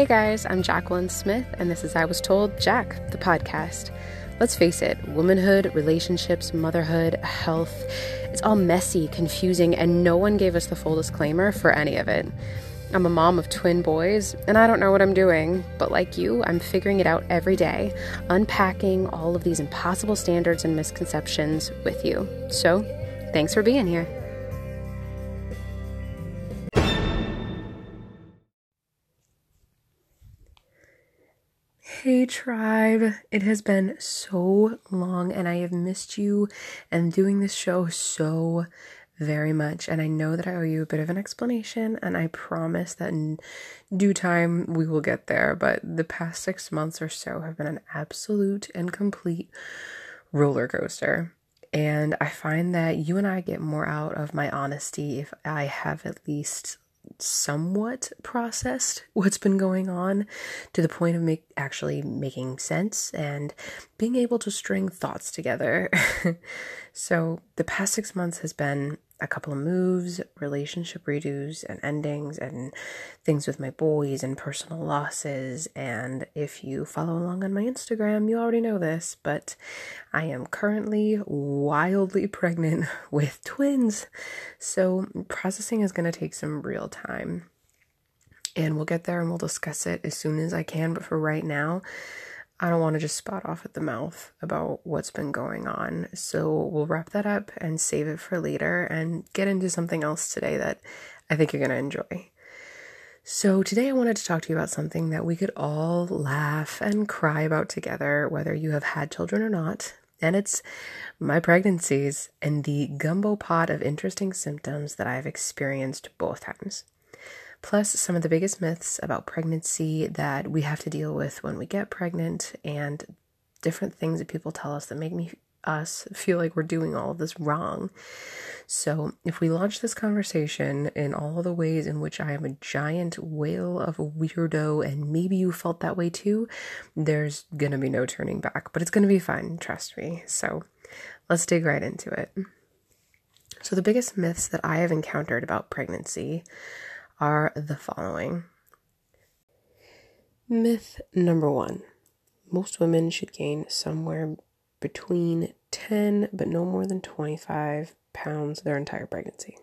Hey guys, I'm Jacqueline Smith, and this is I Was Told Jack, the podcast. Let's face it, womanhood, relationships, motherhood, health, it's all messy, confusing, and no one gave us the full disclaimer for any of it. I'm a mom of twin boys, and I don't know what I'm doing, but like you, I'm figuring it out every day, unpacking all of these impossible standards and misconceptions with you. So, thanks for being here. Hey, tribe. It has been so long, and I have missed you and doing this show so very much. And I know that I owe you a bit of an explanation, and I promise that in due time we will get there. But the past six months or so have been an absolute and complete roller coaster. And I find that you and I get more out of my honesty if I have at least somewhat processed what's been going on to the point of make actually making sense and being able to string thoughts together. so the past 6 months has been a couple of moves, relationship redos and endings, and things with my boys and personal losses. And if you follow along on my Instagram, you already know this, but I am currently wildly pregnant with twins. So processing is going to take some real time. And we'll get there and we'll discuss it as soon as I can. But for right now, I don't want to just spot off at the mouth about what's been going on. So we'll wrap that up and save it for later and get into something else today that I think you're going to enjoy. So, today I wanted to talk to you about something that we could all laugh and cry about together, whether you have had children or not. And it's my pregnancies and the gumbo pot of interesting symptoms that I've experienced both times plus some of the biggest myths about pregnancy that we have to deal with when we get pregnant, and different things that people tell us that make me us feel like we're doing all of this wrong. So, if we launch this conversation in all the ways in which I am a giant whale of a weirdo, and maybe you felt that way too, there's gonna be no turning back, but it's gonna be fun, trust me. So, let's dig right into it. So, the biggest myths that I have encountered about pregnancy are the following Myth number one most women should gain somewhere between 10 but no more than 25 pounds their entire pregnancy.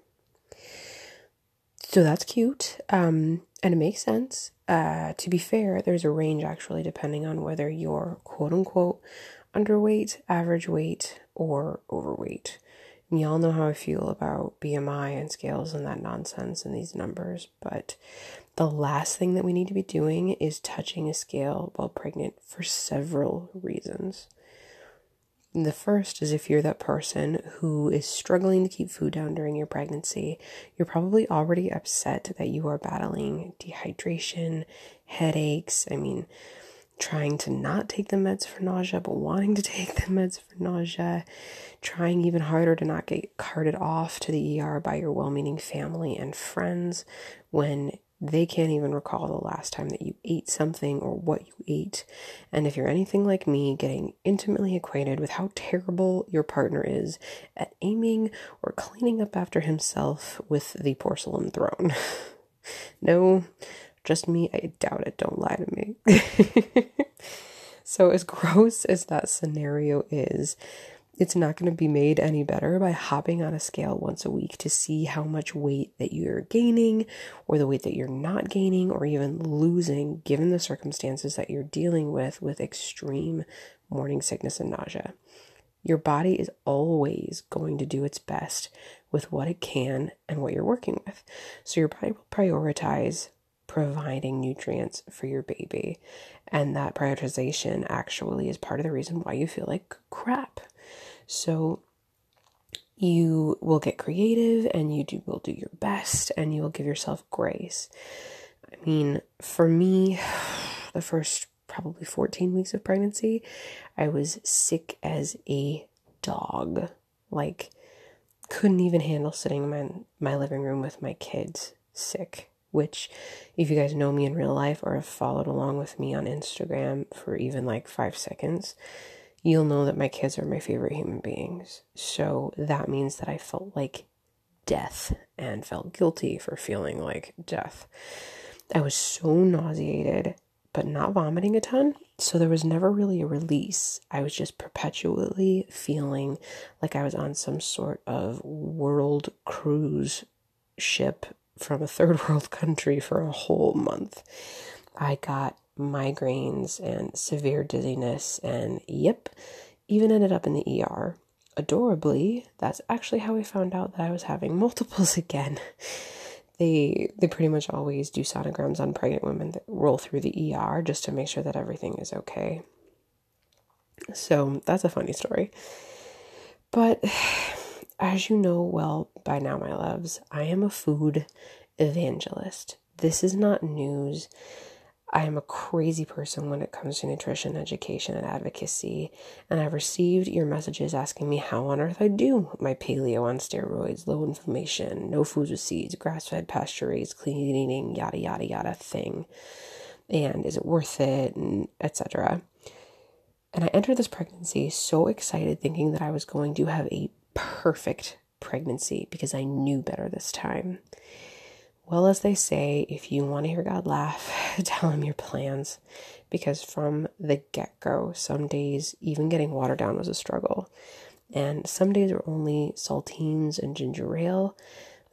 So that's cute. Um, and it makes sense. Uh, to be fair, there's a range actually depending on whether you're quote unquote underweight, average weight, or overweight. And y'all know how I feel about BMI and scales and that nonsense and these numbers, but the last thing that we need to be doing is touching a scale while pregnant for several reasons. The first is if you're that person who is struggling to keep food down during your pregnancy, you're probably already upset that you are battling dehydration, headaches. I mean, trying to not take the meds for nausea, but wanting to take the meds for nausea, trying even harder to not get carted off to the ER by your well meaning family and friends when they can't even recall the last time that you ate something or what you ate. And if you're anything like me, getting intimately acquainted with how terrible your partner is at aiming or cleaning up after himself with the porcelain throne. no, just me, I doubt it. Don't lie to me. so, as gross as that scenario is, it's not going to be made any better by hopping on a scale once a week to see how much weight that you're gaining or the weight that you're not gaining or even losing given the circumstances that you're dealing with with extreme morning sickness and nausea. Your body is always going to do its best with what it can and what you're working with. So your body will prioritize providing nutrients for your baby. And that prioritization actually is part of the reason why you feel like crap. So you will get creative and you do, will do your best and you will give yourself grace. I mean, for me, the first probably 14 weeks of pregnancy, I was sick as a dog. Like, couldn't even handle sitting in my, my living room with my kids sick which, if you guys know me in real life or have followed along with me on Instagram for even like five seconds, you'll know that my kids are my favorite human beings. So that means that I felt like death and felt guilty for feeling like death. I was so nauseated, but not vomiting a ton. So there was never really a release. I was just perpetually feeling like I was on some sort of world cruise ship from a third world country for a whole month. I got migraines and severe dizziness, and yep, even ended up in the ER. Adorably, that's actually how we found out that I was having multiples again. They they pretty much always do sonograms on pregnant women that roll through the ER just to make sure that everything is okay. So that's a funny story. But as you know well by now, my loves, I am a food evangelist. This is not news. I am a crazy person when it comes to nutrition, education, and advocacy, and I've received your messages asking me how on earth I do my paleo on steroids, low inflammation, no foods with seeds, grass fed, pasture raised, clean eating, yada yada yada thing, and is it worth it, and etc. And I entered this pregnancy so excited, thinking that I was going to have a perfect pregnancy because I knew better this time. Well, as they say, if you want to hear God laugh, tell him your plans. Because from the get go, some days even getting water down was a struggle. And some days were only saltines and ginger ale,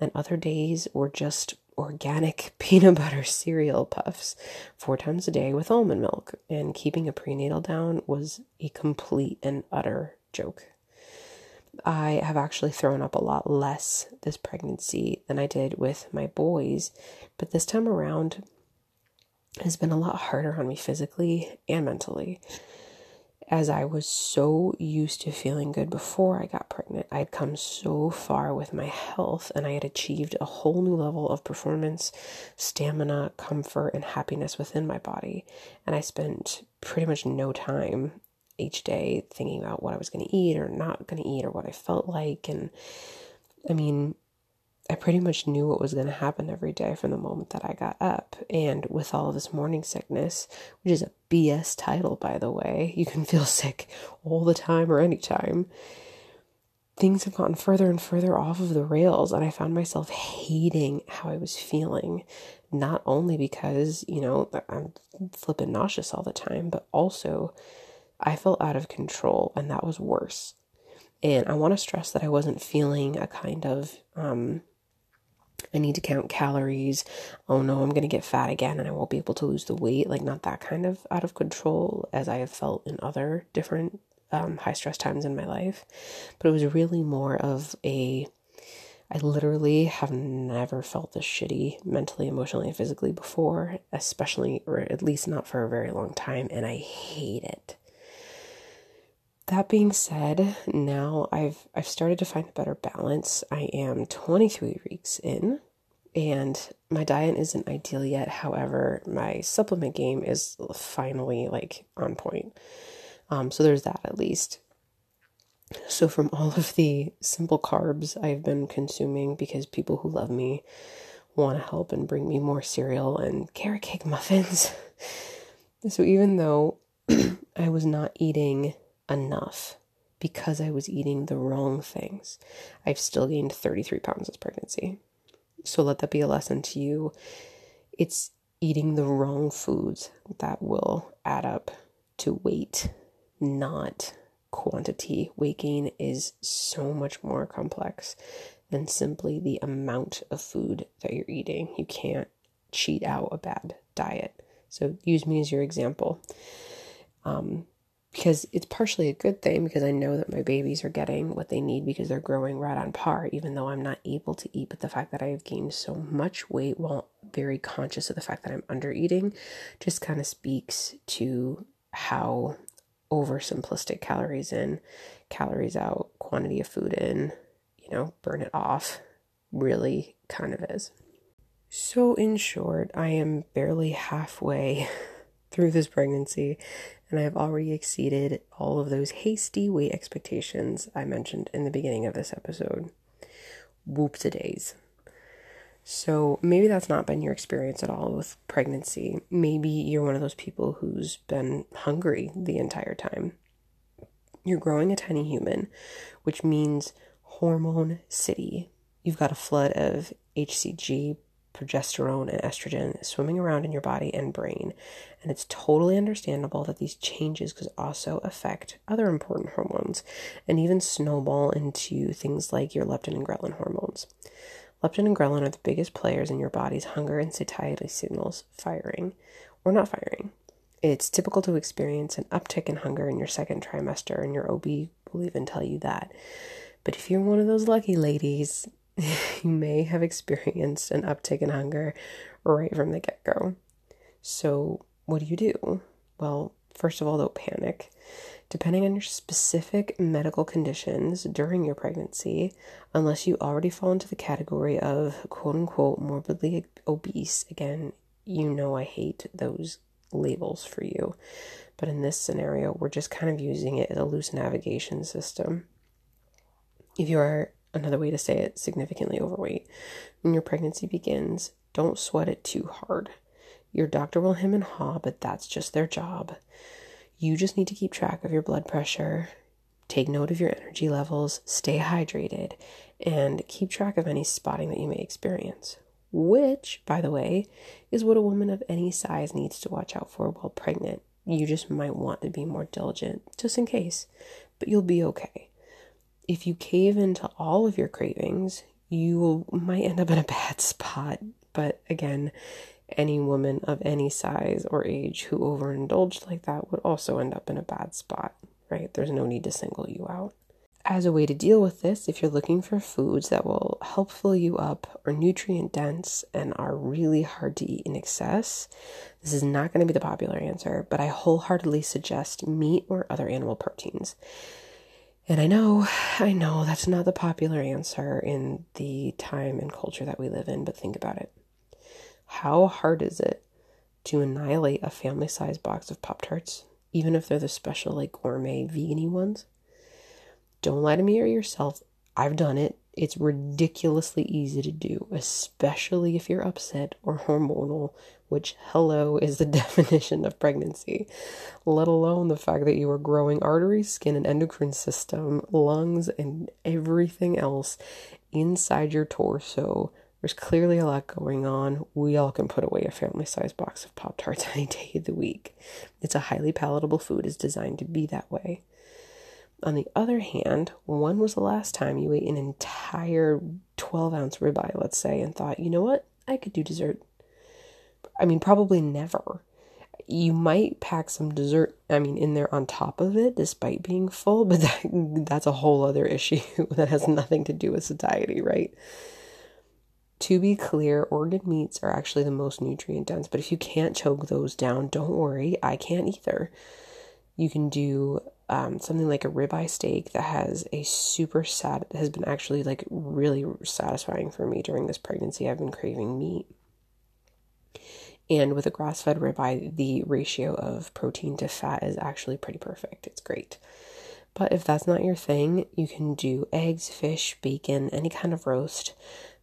and other days were just organic peanut butter cereal puffs four times a day with almond milk. And keeping a prenatal down was a complete and utter joke. I have actually thrown up a lot less this pregnancy than I did with my boys, but this time around has been a lot harder on me physically and mentally. As I was so used to feeling good before I got pregnant, I had come so far with my health and I had achieved a whole new level of performance, stamina, comfort, and happiness within my body. And I spent pretty much no time each day thinking about what I was going to eat or not going to eat or what I felt like. And I mean, I pretty much knew what was going to happen every day from the moment that I got up. And with all of this morning sickness, which is a BS title, by the way, you can feel sick all the time or anytime. Things have gotten further and further off of the rails, and I found myself hating how I was feeling. Not only because, you know, I'm flipping nauseous all the time, but also I felt out of control, and that was worse. And I want to stress that I wasn't feeling a kind of, um, I need to count calories. Oh no, I'm going to get fat again and I won't be able to lose the weight. Like, not that kind of out of control as I have felt in other different um, high stress times in my life. But it was really more of a, I literally have never felt this shitty mentally, emotionally, and physically before, especially, or at least not for a very long time. And I hate it that being said, now I've I've started to find a better balance. I am 23 weeks in and my diet isn't ideal yet. However, my supplement game is finally like on point. Um, so there's that at least. So from all of the simple carbs I've been consuming because people who love me want to help and bring me more cereal and carrot cake muffins. so even though I was not eating enough because I was eating the wrong things. I've still gained 33 pounds this pregnancy. So let that be a lesson to you. It's eating the wrong foods that will add up to weight, not quantity. Weight gain is so much more complex than simply the amount of food that you're eating. You can't cheat out a bad diet. So use me as your example. Um, because it's partially a good thing because I know that my babies are getting what they need because they're growing right on par, even though I'm not able to eat. But the fact that I have gained so much weight while very conscious of the fact that I'm under eating just kind of speaks to how oversimplistic calories in, calories out, quantity of food in, you know, burn it off really kind of is. So, in short, I am barely halfway through this pregnancy and I have already exceeded all of those hasty weight expectations I mentioned in the beginning of this episode. Whoop days. So maybe that's not been your experience at all with pregnancy. Maybe you're one of those people who's been hungry the entire time. You're growing a tiny human, which means hormone city. You've got a flood of HCG progesterone and estrogen swimming around in your body and brain. And it's totally understandable that these changes could also affect other important hormones and even snowball into things like your leptin and ghrelin hormones. Leptin and ghrelin are the biggest players in your body's hunger and satiety signals firing or not firing. It's typical to experience an uptick in hunger in your second trimester, and your OB will even tell you that. But if you're one of those lucky ladies, you may have experienced an uptick in hunger right from the get go. So, what do you do? Well, first of all, don't panic. Depending on your specific medical conditions during your pregnancy, unless you already fall into the category of quote unquote morbidly obese, again, you know I hate those labels for you. But in this scenario, we're just kind of using it as a loose navigation system. If you are, another way to say it, significantly overweight, when your pregnancy begins, don't sweat it too hard. Your doctor will hem and haw, but that's just their job. You just need to keep track of your blood pressure, take note of your energy levels, stay hydrated, and keep track of any spotting that you may experience which, by the way, is what a woman of any size needs to watch out for while pregnant. You just might want to be more diligent, just in case, but you'll be okay. If you cave into all of your cravings, you will, might end up in a bad spot. But again, any woman of any size or age who overindulged like that would also end up in a bad spot, right? There's no need to single you out. As a way to deal with this, if you're looking for foods that will help fill you up, are nutrient dense, and are really hard to eat in excess, this is not going to be the popular answer, but I wholeheartedly suggest meat or other animal proteins. And I know, I know that's not the popular answer in the time and culture that we live in, but think about it. How hard is it to annihilate a family sized box of Pop Tarts, even if they're the special, like gourmet vegan ones? Don't lie to me or yourself. I've done it. It's ridiculously easy to do, especially if you're upset or hormonal, which, hello, is the definition of pregnancy, let alone the fact that you are growing arteries, skin, and endocrine system, lungs, and everything else inside your torso. There's clearly a lot going on. We all can put away a family sized box of Pop Tarts any day of the week. It's a highly palatable food, is designed to be that way. On the other hand, when was the last time you ate an entire 12 ounce ribeye, let's say, and thought, you know what, I could do dessert? I mean, probably never. You might pack some dessert, I mean, in there on top of it, despite being full, but that, that's a whole other issue that has nothing to do with satiety, right? To be clear, organ meats are actually the most nutrient dense, but if you can't choke those down, don't worry, I can't either. You can do um, something like a ribeye steak that has a super sad has been actually like really satisfying for me during this pregnancy. I've been craving meat. And with a grass fed ribeye, the ratio of protein to fat is actually pretty perfect. It's great. But if that's not your thing, you can do eggs, fish, bacon, any kind of roast,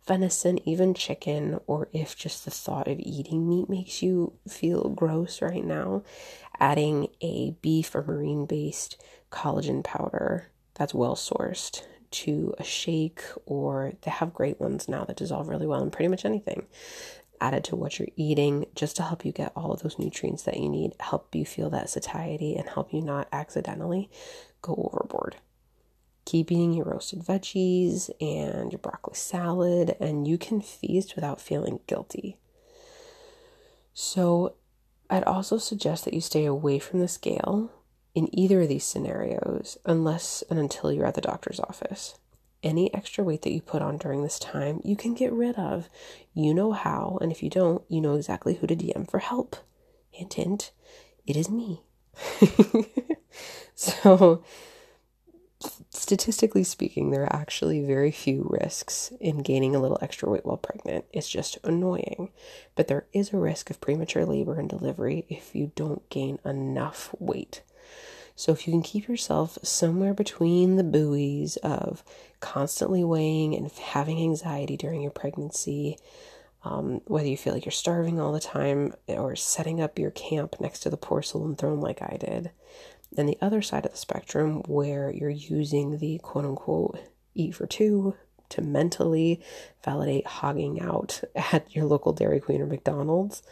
venison, even chicken, or if just the thought of eating meat makes you feel gross right now, adding a beef or marine based collagen powder that's well sourced to a shake, or they have great ones now that dissolve really well in pretty much anything. Added to what you're eating just to help you get all of those nutrients that you need, help you feel that satiety, and help you not accidentally go overboard. Keep eating your roasted veggies and your broccoli salad, and you can feast without feeling guilty. So, I'd also suggest that you stay away from the scale in either of these scenarios unless and until you're at the doctor's office. Any extra weight that you put on during this time, you can get rid of. You know how, and if you don't, you know exactly who to DM for help. Hint, hint, it is me. so, statistically speaking, there are actually very few risks in gaining a little extra weight while pregnant. It's just annoying. But there is a risk of premature labor and delivery if you don't gain enough weight. So, if you can keep yourself somewhere between the buoys of constantly weighing and having anxiety during your pregnancy, um, whether you feel like you're starving all the time or setting up your camp next to the porcelain throne like I did, and the other side of the spectrum where you're using the quote unquote eat for two to mentally validate hogging out at your local Dairy Queen or McDonald's.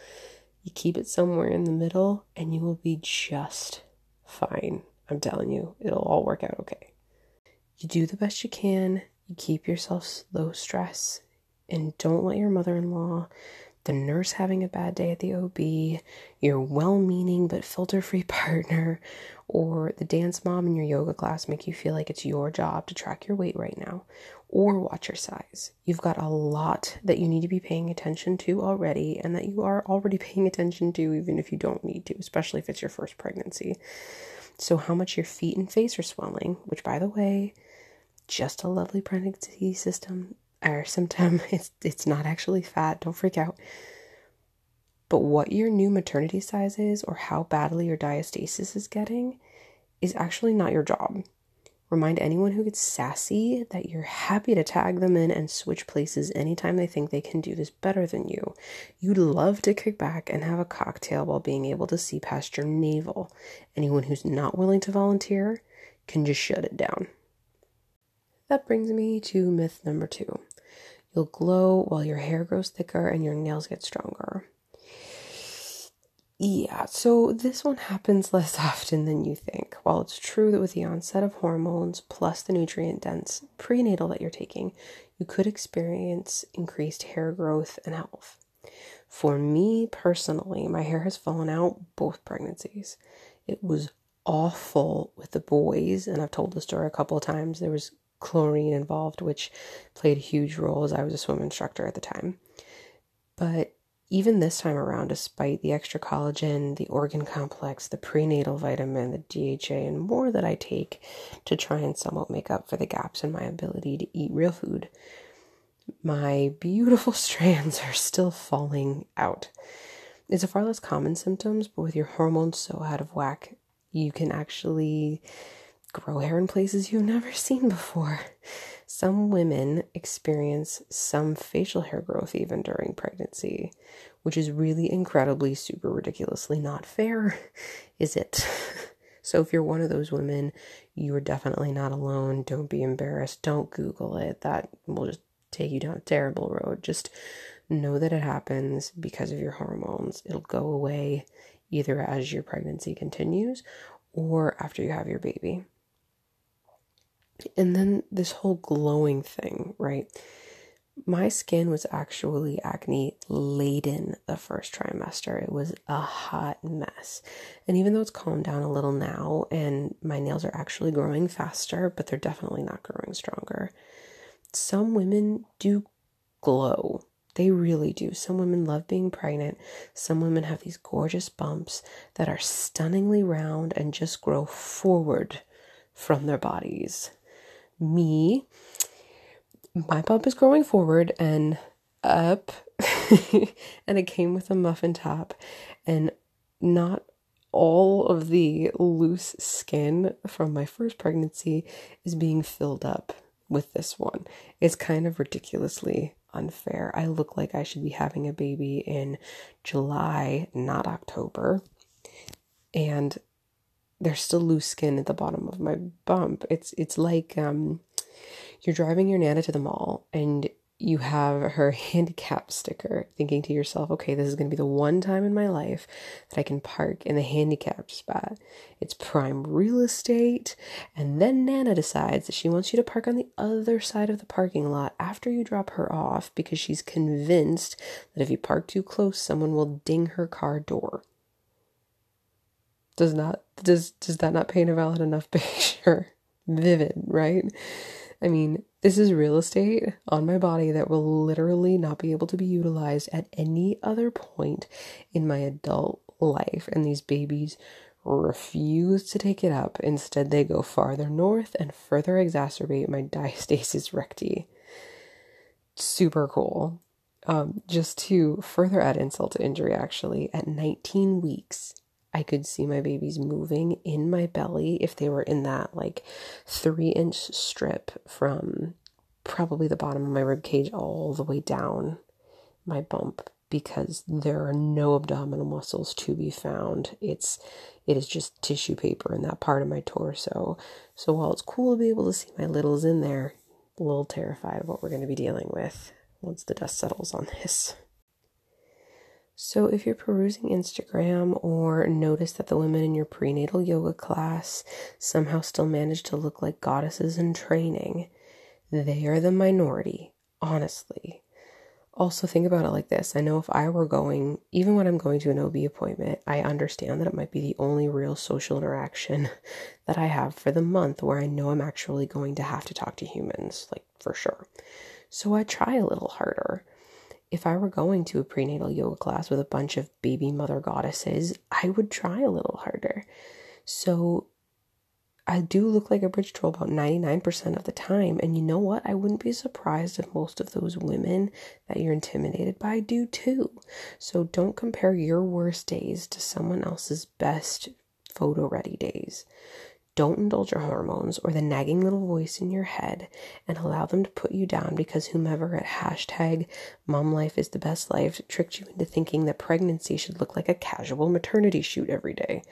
You keep it somewhere in the middle and you will be just fine. I'm telling you, it'll all work out okay. You do the best you can, you keep yourself low stress, and don't let your mother in law, the nurse having a bad day at the OB, your well meaning but filter free partner, or the dance mom in your yoga class make you feel like it's your job to track your weight right now or watch your size. You've got a lot that you need to be paying attention to already, and that you are already paying attention to, even if you don't need to, especially if it's your first pregnancy. So, how much your feet and face are swelling, which, by the way, just a lovely pregnancy system or symptom. It's it's not actually fat. Don't freak out. But what your new maternity size is or how badly your diastasis is getting is actually not your job. Remind anyone who gets sassy that you're happy to tag them in and switch places anytime they think they can do this better than you. You'd love to kick back and have a cocktail while being able to see past your navel. Anyone who's not willing to volunteer can just shut it down. That brings me to myth number two you'll glow while your hair grows thicker and your nails get stronger. Yeah, so this one happens less often than you think. While it's true that with the onset of hormones plus the nutrient dense prenatal that you're taking, you could experience increased hair growth and health. For me personally, my hair has fallen out both pregnancies. It was awful with the boys, and I've told the story a couple of times. There was chlorine involved, which played a huge role as I was a swim instructor at the time. But even this time around, despite the extra collagen, the organ complex, the prenatal vitamin, the DHA, and more that I take to try and somewhat make up for the gaps in my ability to eat real food, my beautiful strands are still falling out. It's a far less common symptoms, but with your hormones so out of whack, you can actually grow hair in places you've never seen before. Some women experience some facial hair growth even during pregnancy, which is really incredibly, super ridiculously not fair, is it? So if you're one of those women, you are definitely not alone. Don't be embarrassed. Don't Google it. That will just take you down a terrible road. Just know that it happens because of your hormones. It'll go away either as your pregnancy continues or after you have your baby. And then this whole glowing thing, right? My skin was actually acne laden the first trimester. It was a hot mess. And even though it's calmed down a little now and my nails are actually growing faster, but they're definitely not growing stronger, some women do glow. They really do. Some women love being pregnant. Some women have these gorgeous bumps that are stunningly round and just grow forward from their bodies me, my bump is growing forward and up, and it came with a muffin top, and not all of the loose skin from my first pregnancy is being filled up with this one. It's kind of ridiculously unfair. I look like I should be having a baby in July, not October. And there's still loose skin at the bottom of my bump. It's it's like um, you're driving your nana to the mall and you have her handicap sticker, thinking to yourself, okay, this is going to be the one time in my life that I can park in the handicapped spot. It's prime real estate. And then Nana decides that she wants you to park on the other side of the parking lot after you drop her off because she's convinced that if you park too close, someone will ding her car door does not does does that not paint a valid enough picture? Vivid right? I mean this is real estate on my body that will literally not be able to be utilized at any other point in my adult life. And these babies refuse to take it up. Instead they go farther north and further exacerbate my diastasis recti. Super cool. Um, just to further add insult to injury actually at 19 weeks I could see my babies moving in my belly if they were in that like three inch strip from probably the bottom of my rib cage all the way down my bump because there are no abdominal muscles to be found. It's it is just tissue paper in that part of my torso. So while it's cool to be able to see my littles in there, a little terrified of what we're going to be dealing with once the dust settles on this. So, if you're perusing Instagram or notice that the women in your prenatal yoga class somehow still manage to look like goddesses in training, they are the minority, honestly. Also, think about it like this I know if I were going, even when I'm going to an OB appointment, I understand that it might be the only real social interaction that I have for the month where I know I'm actually going to have to talk to humans, like for sure. So I try a little harder if I were going to a prenatal yoga class with a bunch of baby mother goddesses, I would try a little harder. So I do look like a bridge troll about 99% of the time. And you know what? I wouldn't be surprised if most of those women that you're intimidated by do too. So don't compare your worst days to someone else's best photo ready days. Don't indulge your hormones or the nagging little voice in your head and allow them to put you down because whomever at hashtag mom life is the best life tricked you into thinking that pregnancy should look like a casual maternity shoot every day.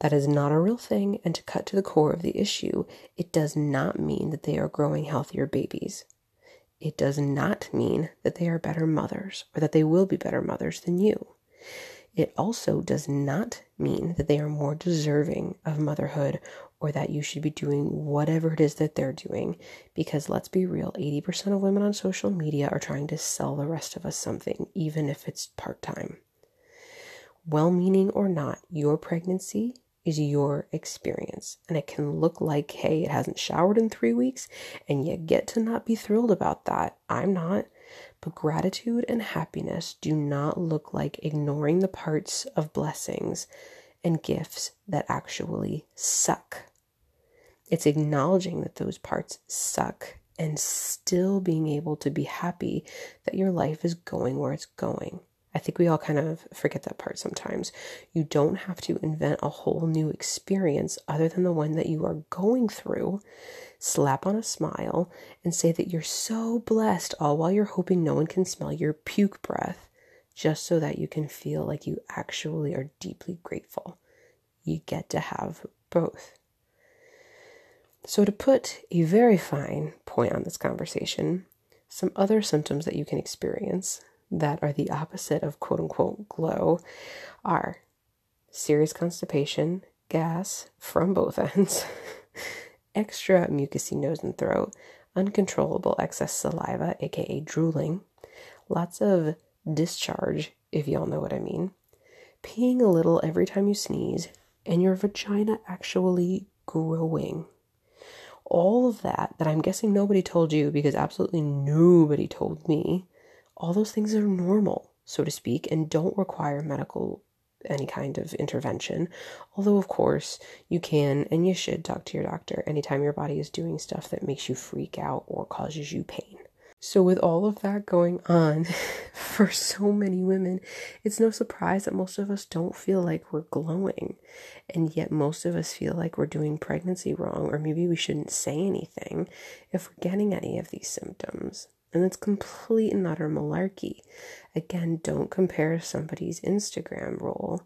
That is not a real thing, and to cut to the core of the issue, it does not mean that they are growing healthier babies. It does not mean that they are better mothers or that they will be better mothers than you. It also does not mean that they are more deserving of motherhood or that you should be doing whatever it is that they're doing. Because let's be real 80% of women on social media are trying to sell the rest of us something, even if it's part time. Well meaning or not, your pregnancy is your experience. And it can look like, hey, it hasn't showered in three weeks, and you get to not be thrilled about that. I'm not. But gratitude and happiness do not look like ignoring the parts of blessings and gifts that actually suck. It's acknowledging that those parts suck and still being able to be happy that your life is going where it's going. I think we all kind of forget that part sometimes. You don't have to invent a whole new experience other than the one that you are going through slap on a smile, and say that you're so blessed, all while you're hoping no one can smell your puke breath, just so that you can feel like you actually are deeply grateful. You get to have both. So, to put a very fine point on this conversation, some other symptoms that you can experience that are the opposite of quote unquote glow are serious constipation, gas from both ends, extra mucousy nose and throat, uncontrollable excess saliva, aka drooling, lots of discharge, if y'all know what I mean, peeing a little every time you sneeze, and your vagina actually growing. All of that, that I'm guessing nobody told you because absolutely nobody told me, all those things are normal, so to speak, and don't require medical any kind of intervention. Although, of course, you can and you should talk to your doctor anytime your body is doing stuff that makes you freak out or causes you pain. So, with all of that going on for so many women, it's no surprise that most of us don't feel like we're glowing. And yet, most of us feel like we're doing pregnancy wrong, or maybe we shouldn't say anything if we're getting any of these symptoms. And it's complete and utter malarkey. Again, don't compare somebody's Instagram role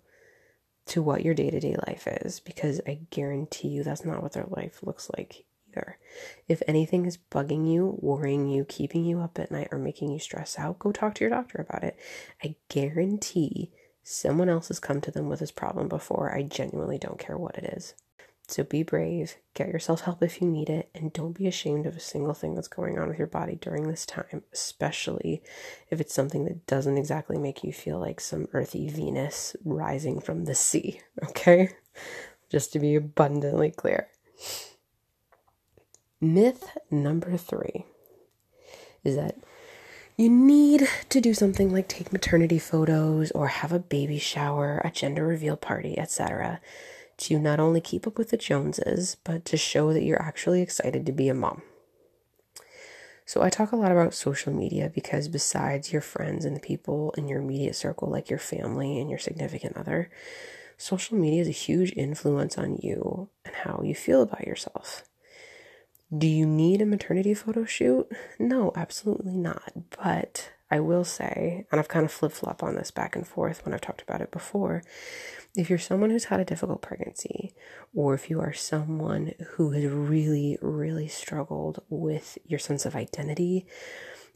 to what your day to day life is because I guarantee you that's not what their life looks like either. If anything is bugging you, worrying you, keeping you up at night, or making you stress out, go talk to your doctor about it. I guarantee someone else has come to them with this problem before. I genuinely don't care what it is. So be brave, get yourself help if you need it, and don't be ashamed of a single thing that's going on with your body during this time, especially if it's something that doesn't exactly make you feel like some earthy Venus rising from the sea, okay? Just to be abundantly clear. Myth number three is that you need to do something like take maternity photos or have a baby shower, a gender reveal party, etc to not only keep up with the Joneses, but to show that you're actually excited to be a mom. So, I talk a lot about social media because besides your friends and the people in your immediate circle, like your family and your significant other, social media is a huge influence on you and how you feel about yourself. Do you need a maternity photo shoot? No, absolutely not. But I will say, and I've kind of flip flop on this back and forth when I've talked about it before. If you're someone who's had a difficult pregnancy, or if you are someone who has really, really struggled with your sense of identity,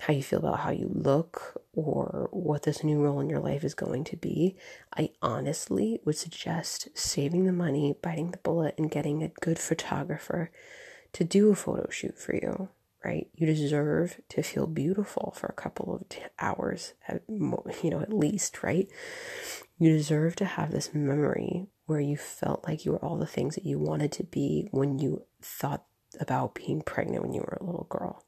how you feel about how you look, or what this new role in your life is going to be, I honestly would suggest saving the money, biting the bullet, and getting a good photographer to do a photo shoot for you right? You deserve to feel beautiful for a couple of hours, at, you know, at least, right? You deserve to have this memory where you felt like you were all the things that you wanted to be when you thought about being pregnant when you were a little girl.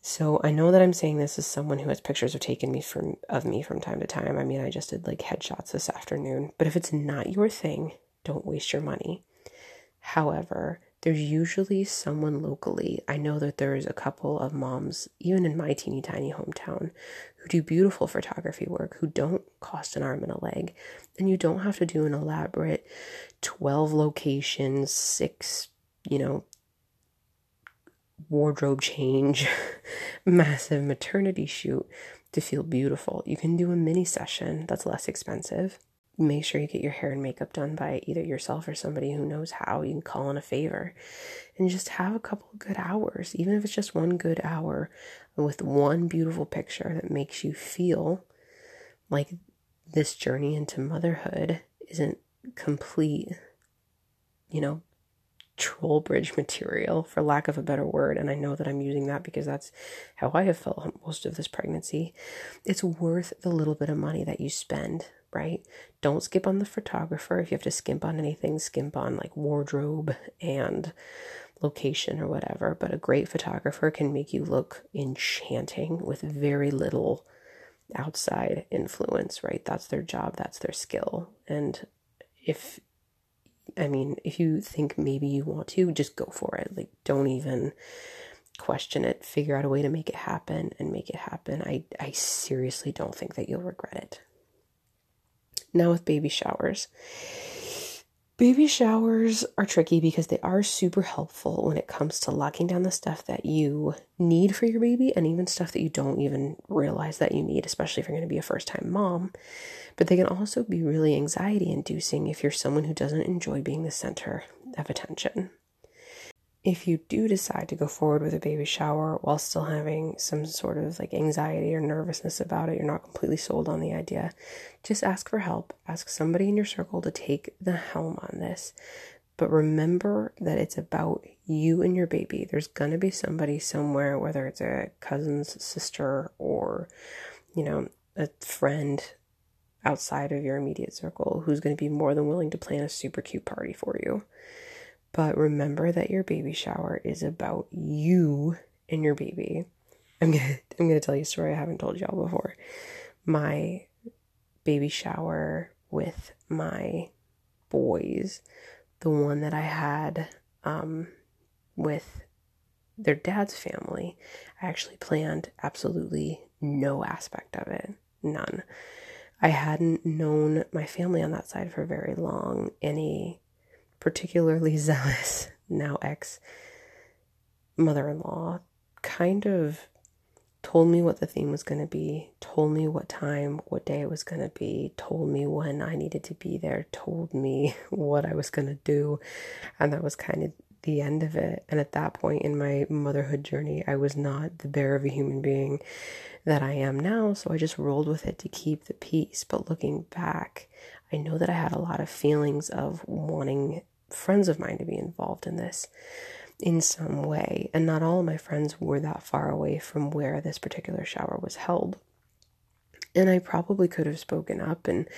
So I know that I'm saying this as someone who has pictures of taken me from of me from time to time. I mean, I just did like headshots this afternoon. But if it's not your thing, don't waste your money. However, there's usually someone locally. I know that there's a couple of moms, even in my teeny tiny hometown, who do beautiful photography work who don't cost an arm and a leg. And you don't have to do an elaborate 12 locations, six, you know, wardrobe change, massive maternity shoot to feel beautiful. You can do a mini session that's less expensive make sure you get your hair and makeup done by either yourself or somebody who knows how. You can call in a favor and just have a couple good hours, even if it's just one good hour with one beautiful picture that makes you feel like this journey into motherhood isn't complete, you know, troll bridge material, for lack of a better word. And I know that I'm using that because that's how I have felt most of this pregnancy. It's worth the little bit of money that you spend right? Don't skip on the photographer. If you have to skimp on anything, skimp on like wardrobe and location or whatever. But a great photographer can make you look enchanting with very little outside influence, right? That's their job, that's their skill. And if I mean, if you think maybe you want to, just go for it. Like, don't even question it. Figure out a way to make it happen and make it happen. I, I seriously don't think that you'll regret it. Now, with baby showers. Baby showers are tricky because they are super helpful when it comes to locking down the stuff that you need for your baby and even stuff that you don't even realize that you need, especially if you're going to be a first time mom. But they can also be really anxiety inducing if you're someone who doesn't enjoy being the center of attention if you do decide to go forward with a baby shower while still having some sort of like anxiety or nervousness about it, you're not completely sold on the idea, just ask for help. Ask somebody in your circle to take the helm on this. But remember that it's about you and your baby. There's going to be somebody somewhere, whether it's a cousin's sister or, you know, a friend outside of your immediate circle who's going to be more than willing to plan a super cute party for you. But remember that your baby shower is about you and your baby. I'm gonna I'm gonna tell you a story I haven't told y'all before. My baby shower with my boys, the one that I had um, with their dad's family, I actually planned absolutely no aspect of it. None. I hadn't known my family on that side for very long. Any particularly zealous, now ex mother in law, kind of told me what the theme was going to be, told me what time, what day it was going to be, told me when I needed to be there, told me what I was going to do. And that was kind of the end of it. And at that point in my motherhood journey, I was not the bear of a human being that I am now. So I just rolled with it to keep the peace. But looking back, I know that I had a lot of feelings of wanting friends of mine to be involved in this in some way. And not all of my friends were that far away from where this particular shower was held. And I probably could have spoken up and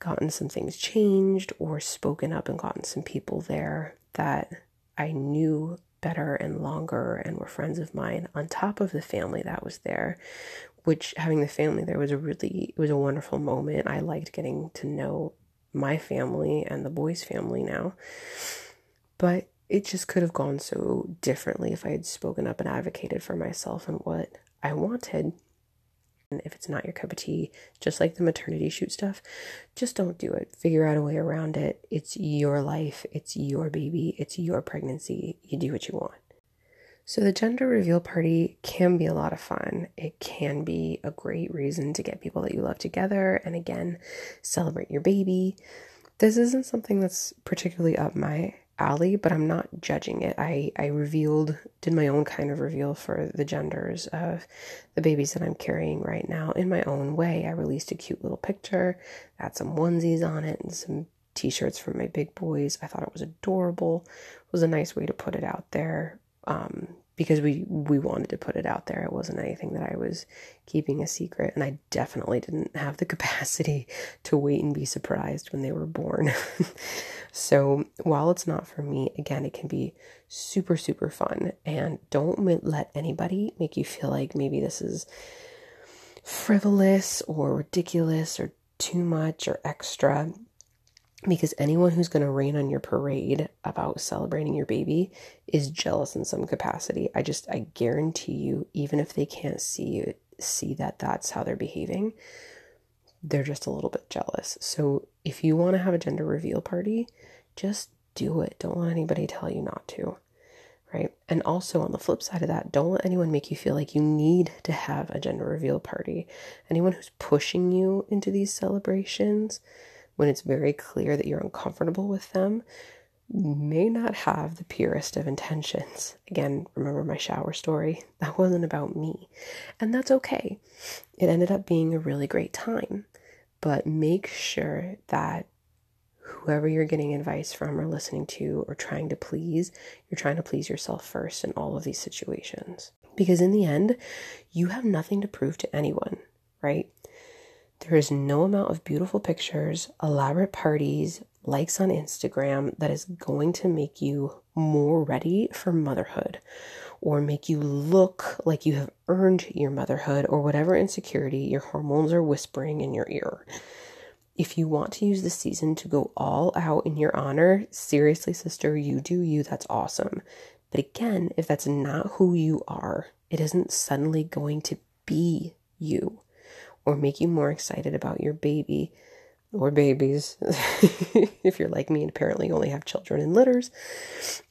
gotten some things changed, or spoken up and gotten some people there that I knew better and longer and were friends of mine on top of the family that was there which having the family there was a really it was a wonderful moment i liked getting to know my family and the boys' family now. But it just could have gone so differently if I had spoken up and advocated for myself and what I wanted. And if it's not your cup of tea, just like the maternity shoot stuff, just don't do it. Figure out a way around it. It's your life, it's your baby, it's your pregnancy. You do what you want. So, the gender reveal party can be a lot of fun. It can be a great reason to get people that you love together and again, celebrate your baby. This isn't something that's particularly up my alley, but I'm not judging it. I, I revealed, did my own kind of reveal for the genders of the babies that I'm carrying right now in my own way. I released a cute little picture, had some onesies on it and some t shirts from my big boys. I thought it was adorable. It was a nice way to put it out there um, because we we wanted to put it out there. It wasn't anything that I was keeping a secret, and I definitely didn't have the capacity to wait and be surprised when they were born. so while it's not for me, again, it can be super super fun, and don't let anybody make you feel like maybe this is frivolous or ridiculous or too much or extra because anyone who's going to rain on your parade about celebrating your baby is jealous in some capacity. I just I guarantee you even if they can't see you see that that's how they're behaving, they're just a little bit jealous. So if you want to have a gender reveal party, just do it. Don't let anybody tell you not to. Right? And also on the flip side of that, don't let anyone make you feel like you need to have a gender reveal party. Anyone who's pushing you into these celebrations, when it's very clear that you're uncomfortable with them may not have the purest of intentions. Again, remember my shower story? That wasn't about me. And that's okay. It ended up being a really great time. But make sure that whoever you're getting advice from or listening to or trying to please, you're trying to please yourself first in all of these situations. Because in the end, you have nothing to prove to anyone, right? There is no amount of beautiful pictures, elaborate parties, likes on Instagram that is going to make you more ready for motherhood or make you look like you have earned your motherhood or whatever insecurity your hormones are whispering in your ear. If you want to use the season to go all out in your honor, seriously, sister, you do you. That's awesome. But again, if that's not who you are, it isn't suddenly going to be you or make you more excited about your baby or babies if you're like me and apparently only have children in litters.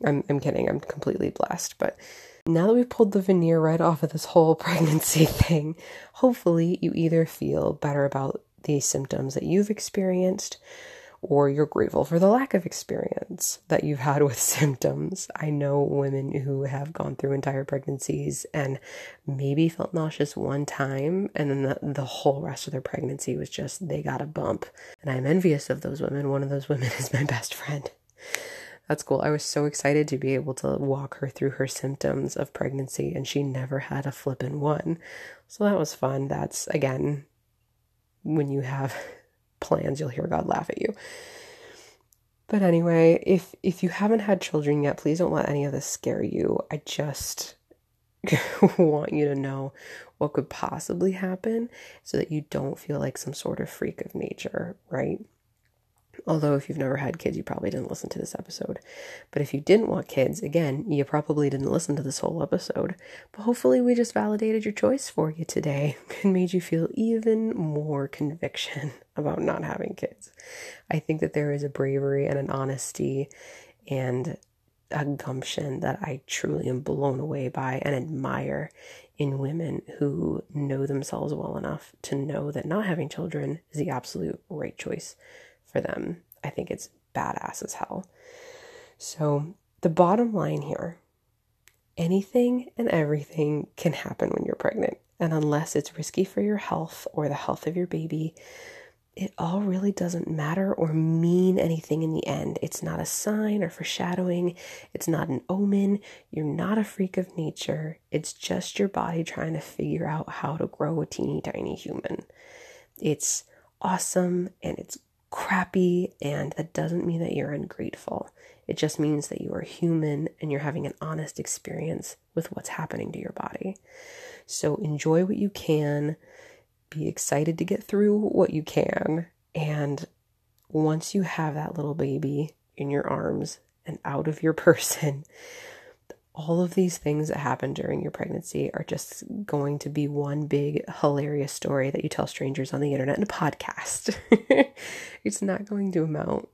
I'm, I'm kidding, I'm completely blessed. But now that we've pulled the veneer right off of this whole pregnancy thing, hopefully you either feel better about the symptoms that you've experienced or you're grateful for the lack of experience that you've had with symptoms. I know women who have gone through entire pregnancies and maybe felt nauseous one time, and then the, the whole rest of their pregnancy was just they got a bump. And I'm envious of those women. One of those women is my best friend. That's cool. I was so excited to be able to walk her through her symptoms of pregnancy, and she never had a flippin' one. So that was fun. That's again when you have plans, you'll hear God laugh at you. But anyway, if if you haven't had children yet, please don't let any of this scare you. I just want you to know what could possibly happen so that you don't feel like some sort of freak of nature, right? Although, if you've never had kids, you probably didn't listen to this episode. But if you didn't want kids, again, you probably didn't listen to this whole episode. But hopefully, we just validated your choice for you today and made you feel even more conviction about not having kids. I think that there is a bravery and an honesty and a gumption that I truly am blown away by and admire in women who know themselves well enough to know that not having children is the absolute right choice for them. I think it's badass as hell. So, the bottom line here anything and everything can happen when you're pregnant. And unless it's risky for your health or the health of your baby, it all really doesn't matter or mean anything in the end. It's not a sign or foreshadowing. It's not an omen. You're not a freak of nature. It's just your body trying to figure out how to grow a teeny tiny human. It's awesome and it's crappy, and that doesn't mean that you're ungrateful. It just means that you are human and you're having an honest experience with what's happening to your body. So enjoy what you can, be excited to get through what you can, and once you have that little baby in your arms and out of your person, all of these things that happen during your pregnancy are just going to be one big hilarious story that you tell strangers on the internet in a podcast. it's not going to amount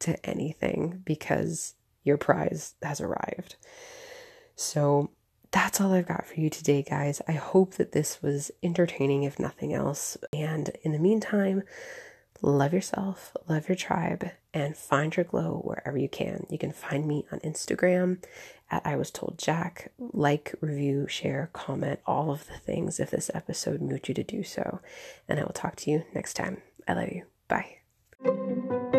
to anything because your prize has arrived. So that's all I've got for you today, guys. I hope that this was entertaining, if nothing else. And in the meantime, love yourself, love your tribe, and find your glow wherever you can. You can find me on Instagram at I Was Told Jack. Like, review, share, comment, all of the things if this episode moved you to do so. And I will talk to you next time. I love you. Bye.